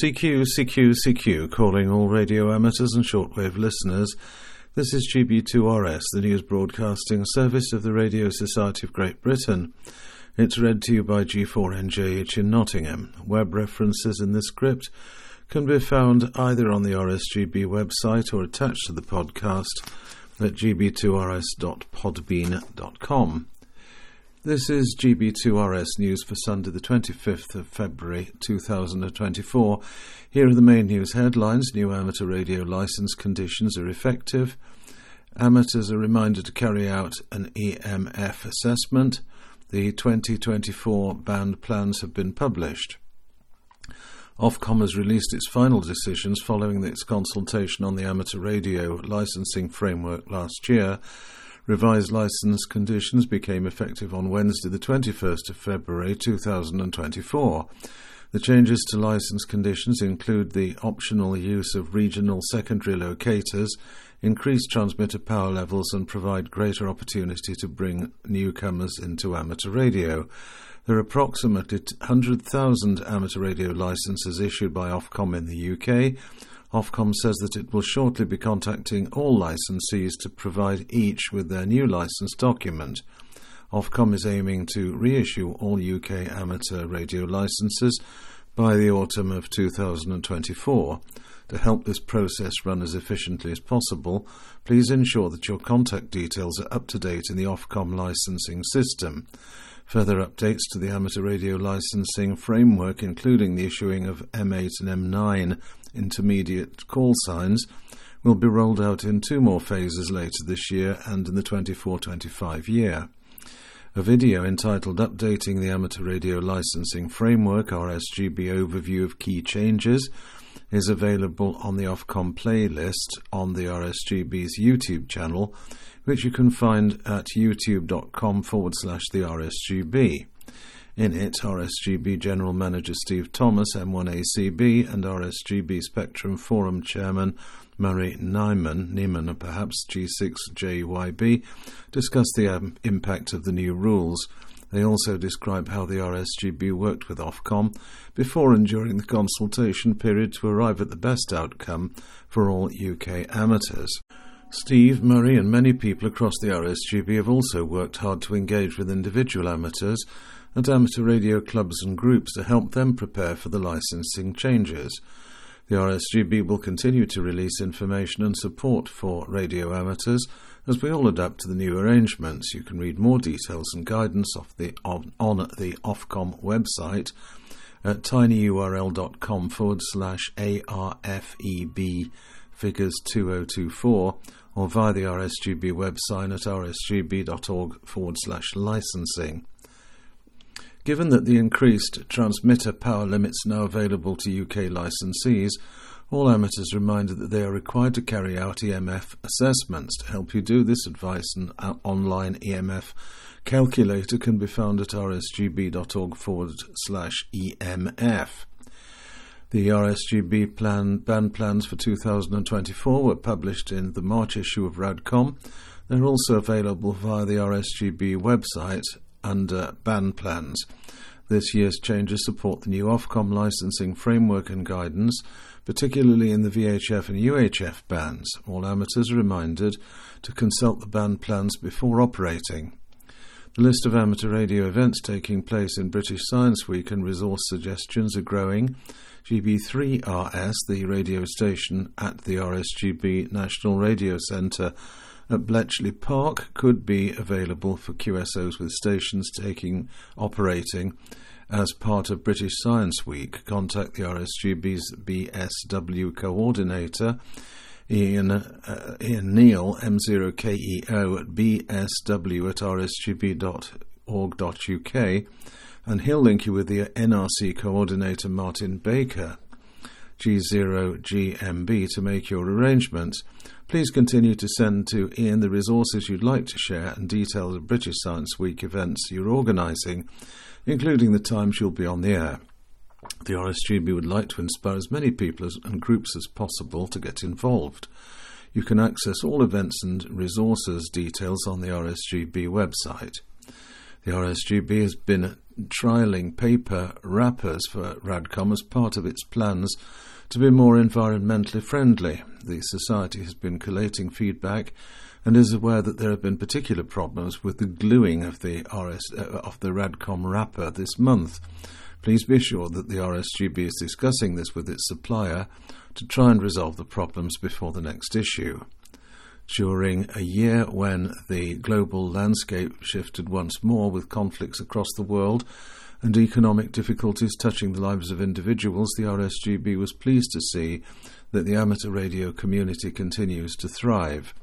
CQ, CQ, CQ, calling all radio amateurs and shortwave listeners. This is GB2RS, the news broadcasting service of the Radio Society of Great Britain. It's read to you by G4NJH in Nottingham. Web references in this script can be found either on the RSGB website or attached to the podcast at gb2rs.podbean.com. This is GB2RS News for Sunday, the 25th of February 2024. Here are the main news headlines. New amateur radio license conditions are effective. Amateurs are reminded to carry out an EMF assessment. The 2024 band plans have been published. Ofcom has released its final decisions following its consultation on the amateur radio licensing framework last year Revised license conditions became effective on Wednesday, the 21st of February 2024. The changes to license conditions include the optional use of regional secondary locators, increased transmitter power levels, and provide greater opportunity to bring newcomers into amateur radio. There are approximately 100,000 amateur radio licenses issued by Ofcom in the UK, Ofcom says that it will shortly be contacting all licensees to provide each with their new license document. Ofcom is aiming to reissue all UK amateur radio licenses by the autumn of 2024. To help this process run as efficiently as possible, please ensure that your contact details are up to date in the Ofcom licensing system. Further updates to the amateur radio licensing framework, including the issuing of M8 and M9 intermediate call signs will be rolled out in two more phases later this year and in the 24 25 year. A video entitled Updating the Amateur Radio Licensing Framework RSGB Overview of Key Changes is available on the Ofcom playlist on the RSGB's YouTube channel, which you can find at youtube.com forward slash the RSGB. In it, RSGB General Manager Steve Thomas, M1ACB, and RSGB Spectrum Forum Chairman Murray Nyman, Nieman perhaps, G6JYB, discuss the um, impact of the new rules. They also describe how the RSGB worked with Ofcom before and during the consultation period to arrive at the best outcome for all UK amateurs. Steve, Murray, and many people across the RSGB have also worked hard to engage with individual amateurs and amateur radio clubs and groups to help them prepare for the licensing changes. The RSGB will continue to release information and support for radio amateurs as we all adapt to the new arrangements. You can read more details and guidance the, on, on the Ofcom website at tinyurl.com forward slash ARFEB figures 2024 or via the RSGB website at rsgb.org forward slash licensing. Given that the increased transmitter power limits now available to UK licensees, all amateurs reminded that they are required to carry out EMF assessments. To help you do this, advice and uh, online EMF calculator can be found at rsgb.org forward slash EMF. The RSGB plan, band plans for 2024 were published in the March issue of RADCOM. They're also available via the RSGB website under band plans. This year's changes support the new Ofcom licensing framework and guidance, particularly in the VHF and UHF bands. All amateurs are reminded to consult the band plans before operating. The list of amateur radio events taking place in British Science Week and resource suggestions are growing. GB3RS, the radio station at the RSGB National Radio Centre, at Bletchley Park could be available for QSOs with stations taking operating as part of British Science Week. Contact the RSGB's BSW coordinator. Ian, uh, Ian Neal, M0KEO at bsw at rsgb.org.uk, and he'll link you with the NRC coordinator Martin Baker, G0GMB, to make your arrangements. Please continue to send to Ian the resources you'd like to share and details of British Science Week events you're organising, including the times you'll be on the air. The RSGB would like to inspire as many people as, and groups as possible to get involved. You can access all events and resources details on the RSGB website. The RSGB has been trialling paper wrappers for Radcom as part of its plans to be more environmentally friendly. The Society has been collating feedback and is aware that there have been particular problems with the gluing of the RS uh, of the Radcom wrapper this month. Please be assured that the RSGB is discussing this with its supplier to try and resolve the problems before the next issue. During a year when the global landscape shifted once more with conflicts across the world and economic difficulties touching the lives of individuals, the RSGB was pleased to see that the amateur radio community continues to thrive.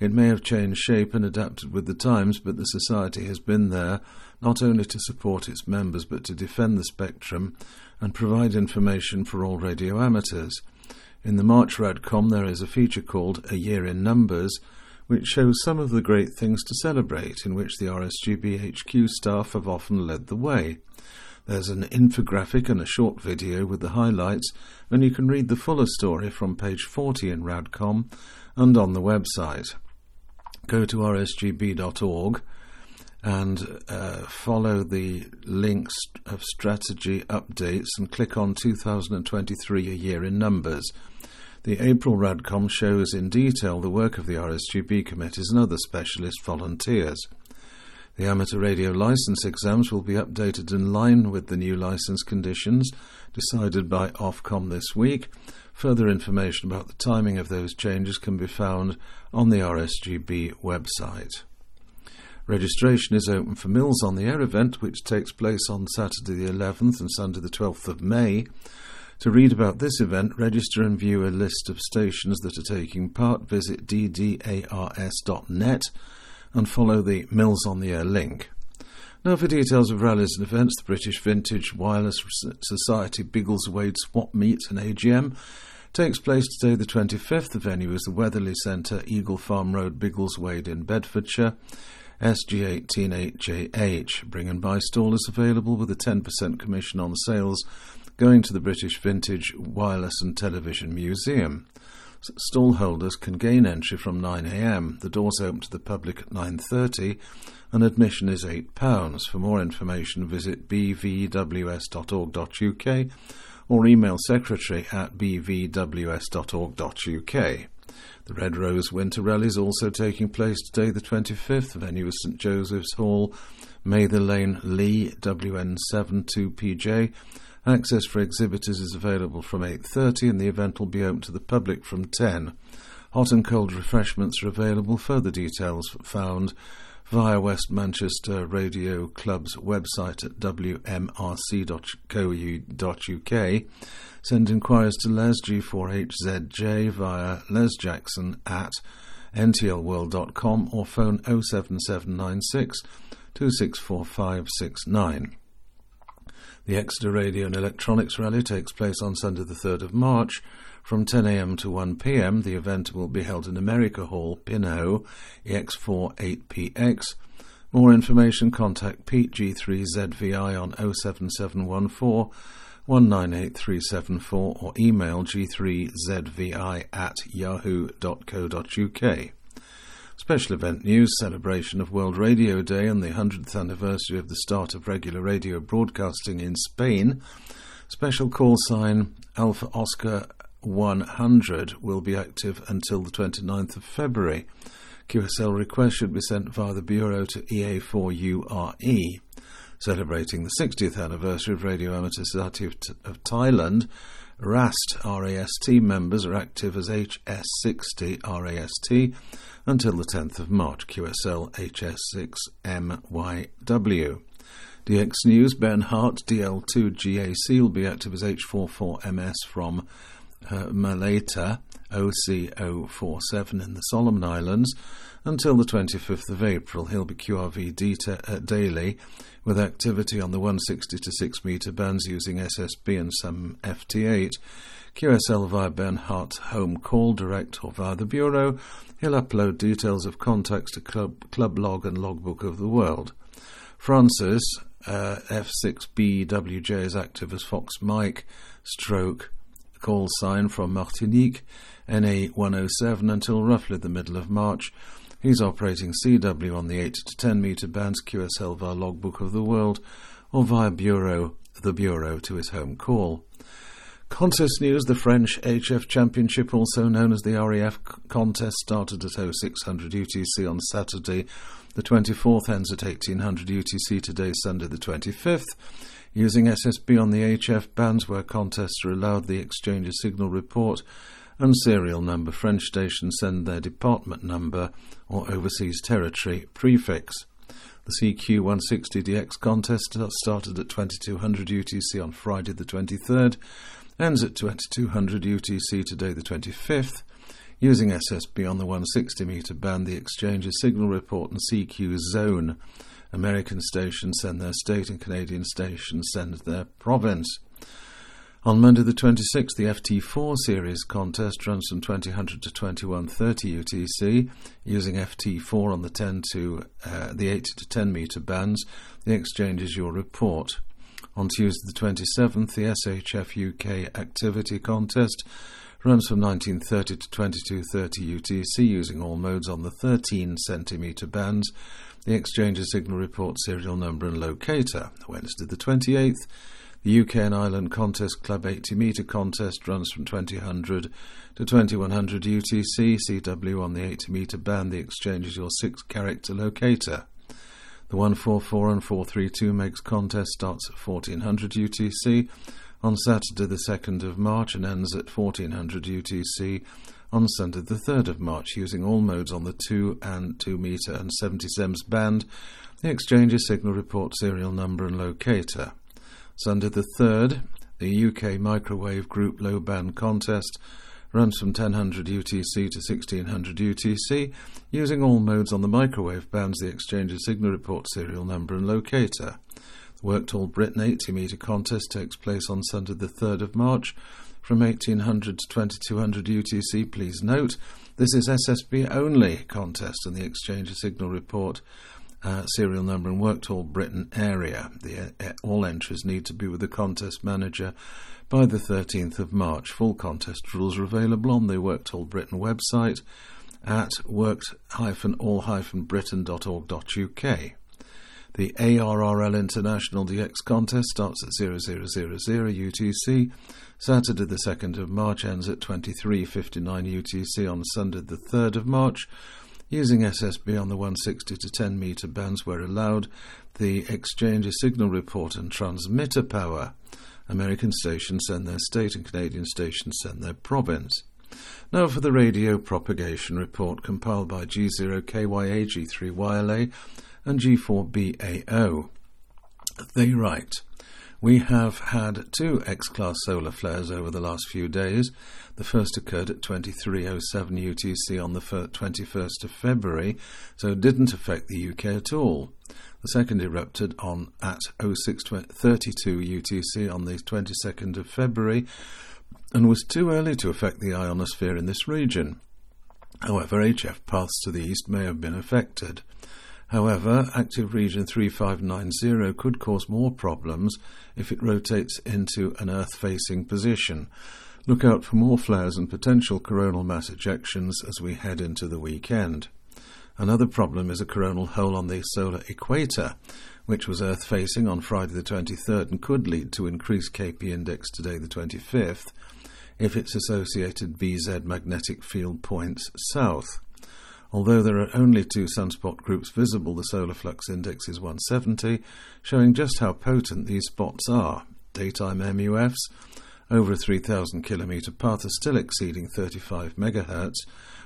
It may have changed shape and adapted with the times, but the Society has been there not only to support its members but to defend the spectrum and provide information for all radio amateurs. In the March Radcom, there is a feature called A Year in Numbers, which shows some of the great things to celebrate, in which the RSGB HQ staff have often led the way. There's an infographic and a short video with the highlights, and you can read the fuller story from page 40 in Radcom and on the website. Go to rsgb.org and uh, follow the links of strategy updates and click on 2023 a year in numbers. The April Radcom shows in detail the work of the RSGB committees and other specialist volunteers. The amateur radio license exams will be updated in line with the new license conditions decided by Ofcom this week. Further information about the timing of those changes can be found on the RSGB website. Registration is open for Mills on the Air event, which takes place on Saturday the 11th and Sunday the 12th of May. To read about this event, register and view a list of stations that are taking part. Visit ddars.net and follow the Mills on the Air link. Now, for details of rallies and events, the British Vintage Wireless Society Biggleswade Swap Meet and AGM takes place today, the 25th. The venue is the Weatherley Centre, Eagle Farm Road, Biggleswade in Bedfordshire. SG188JH. Bring and buy stall is available with a 10% commission on sales going to the British Vintage Wireless and Television Museum. Stallholders can gain entry from 9am. The doors open to the public at 9.30 and admission is £8. For more information visit bvws.org.uk or email secretary at bvws.org.uk. The Red Rose Winter Rally is also taking place today, the 25th. Venue is St Joseph's Hall, Mather Lane, Leigh, WN72PJ. Access for exhibitors is available from 8.30 and the event will be open to the public from 10. Hot and cold refreshments are available. Further details found via West Manchester Radio Club's website at wmrc.co.uk Send inquiries to Les G4HZJ via lesjackson at ntlworld.com or phone 07796 264569. The Exeter Radio and Electronics Rally takes place on Sunday the 3rd of March from 10am to 1pm. The event will be held in America Hall, Pinhoe, EX48PX. More information contact Pete G3ZVI on 07714 198374 or email g3zvi at yahoo.co.uk. Special event news celebration of World Radio Day and the 100th anniversary of the start of regular radio broadcasting in Spain. Special call sign Alpha Oscar 100 will be active until the 29th of February. QSL requests should be sent via the Bureau to EA4URE celebrating the 60th anniversary of Radio Amateur Society of, T- of Thailand. RAST RAST members are active as HS60 RAST until the 10th of March, QSL HS6MYW. DX News, Bernhardt DL2 GAC will be active as H44MS from uh, Malaita OC047 in the Solomon Islands until the 25th of April. He'll be QRV data, uh, daily with activity on the 160 to 6 metre bands using SSB and some FT8. QSL via Bernhardt Home Call Direct or via the Bureau. He'll upload details of contacts to Club, club Log and Logbook of the World. Francis, uh, F6BWJ is active as Fox Mike, stroke, call sign from Martinique, NA 107 until roughly the middle of March. He's operating CW on the 8 to 10 metre bands QSL via Logbook of the World or via bureau the bureau to his home call. Contest news The French HF Championship, also known as the REF contest, started at 0600 UTC on Saturday. The 24th ends at 1800 UTC today, Sunday the 25th. Using SSB on the HF bands where contests are allowed, the exchange signal report and serial number. French stations send their department number or overseas territory prefix. The CQ160DX contest started at 2200 UTC on Friday the 23rd, ends at 2200 UTC today the 25th. Using SSB on the 160 metre band, the exchange's signal report and CQ zone. American stations send their state and Canadian stations send their province. On Monday the 26th, the FT4 series contest runs from 2000 to 2130 UTC using FT4 on the 10 to uh, the 8 to 10 meter bands. The exchange is your report. On Tuesday the 27th, the SHF UK activity contest runs from 1930 to 2230 UTC using all modes on the 13 centimeter bands. The exchange is signal report serial number and locator. Wednesday the 28th, the UK and Ireland Contest Club 80 metre contest runs from 2000 to 2100 UTC. CW on the 80 metre band. The exchange is your six character locator. The 144 and 432 megs contest starts at 1400 UTC on Saturday the 2nd of March and ends at 1400 UTC on Sunday the 3rd of March using all modes on the 2 and 2 metre and 70 SEMS band. The exchange is signal report serial number and locator. Sunday the 3rd, the UK Microwave Group Low Band Contest runs from 1000 UTC to 1600 UTC using all modes on the microwave bands the exchange signal report serial number and locator. The Worked All Britain 80 metre contest takes place on Sunday the 3rd of March from 1800 to 2200 UTC. Please note this is SSB only contest and the exchange signal report uh, serial number and Worked All Britain area. The, uh, all entries need to be with the contest manager by the 13th of March. Full contest rules are available on the Worked All Britain website at worked-all-britain.org.uk. The ARRL International DX contest starts at 0000 UTC. Saturday the 2nd of March ends at 23.59 UTC on Sunday the 3rd of March. Using SSB on the 160 to 10 metre bands where allowed, the exchange a signal report and transmitter power. American stations send their state and Canadian stations send their province. Now for the radio propagation report compiled by G0KYA, G3YLA, and G4BAO. They write we have had two X class solar flares over the last few days. The first occurred at 2307 UTC on the 21st of February, so didn't affect the UK at all. The second erupted on at 0632 UTC on the 22nd of February and was too early to affect the ionosphere in this region. However, HF paths to the east may have been affected. However, active region 3590 could cause more problems if it rotates into an Earth facing position. Look out for more flares and potential coronal mass ejections as we head into the weekend. Another problem is a coronal hole on the solar equator, which was Earth facing on Friday the 23rd and could lead to increased KP index today the 25th if its associated Bz magnetic field points south. Although there are only two sunspot groups visible, the solar flux index is 170, showing just how potent these spots are. Daytime MUFs over a 3000 kilometre path are still exceeding 35 MHz,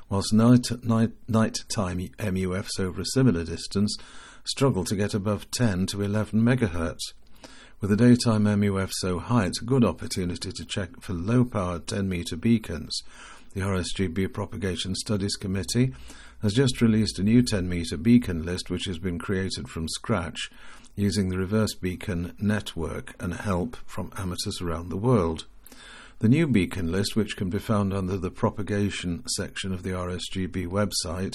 whilst night, night, nighttime MUFs over a similar distance struggle to get above 10 to 11 MHz. With the daytime MUF so high, it's a good opportunity to check for low powered 10 metre beacons. The RSGB Propagation Studies Committee has just released a new 10 metre beacon list which has been created from scratch using the reverse beacon network and help from amateurs around the world. The new beacon list, which can be found under the propagation section of the RSGB website,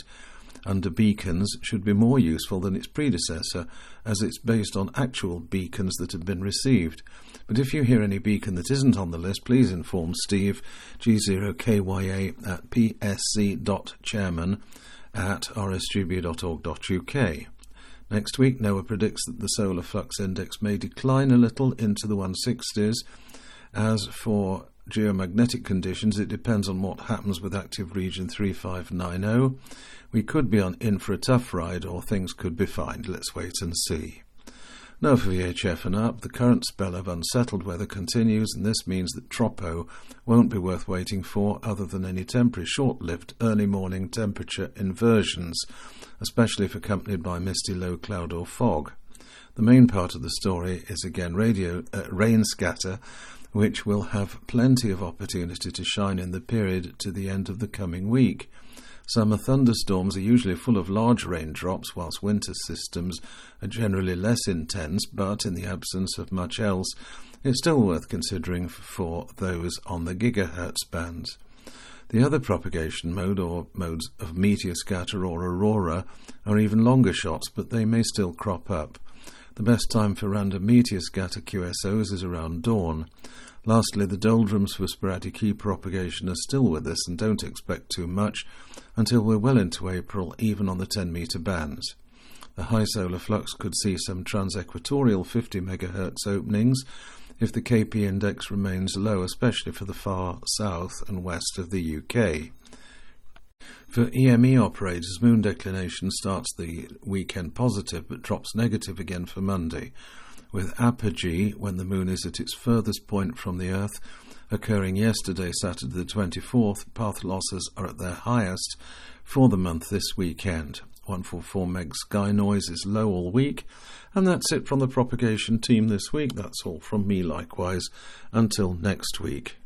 under beacons, should be more useful than its predecessor, as it's based on actual beacons that have been received. But if you hear any beacon that isn't on the list, please inform Steve, G0KYA at psc.chairman at rsgb.org.uk. Next week, NOAA predicts that the solar flux index may decline a little into the 160s. As for geomagnetic conditions, it depends on what happens with active region 3590. We could be on in for a tough ride, or things could be fine. Let's wait and see. Now for VHF and up, the current spell of unsettled weather continues, and this means that Tropo won't be worth waiting for other than any temporary short lived early morning temperature inversions especially if accompanied by misty low cloud or fog. The main part of the story is again radio uh, rain scatter, which will have plenty of opportunity to shine in the period to the end of the coming week. Summer thunderstorms are usually full of large raindrops, whilst winter systems are generally less intense, but in the absence of much else, it's still worth considering for those on the gigahertz bands. The other propagation mode or modes of meteor scatter or aurora are even longer shots, but they may still crop up. The best time for random meteor scatter QSOs is around dawn. Lastly, the doldrums for sporadic heat propagation are still with us and don't expect too much until we're well into April, even on the 10 metre bands. The high solar flux could see some transequatorial 50 MHz openings, if the KP index remains low, especially for the far south and west of the UK. For EME operators, moon declination starts the weekend positive but drops negative again for Monday, with apogee when the moon is at its furthest point from the Earth, occurring yesterday, Saturday the 24th. Path losses are at their highest for the month this weekend. 144 meg sky noise is low all week. And that's it from the propagation team this week. That's all from me, likewise. Until next week.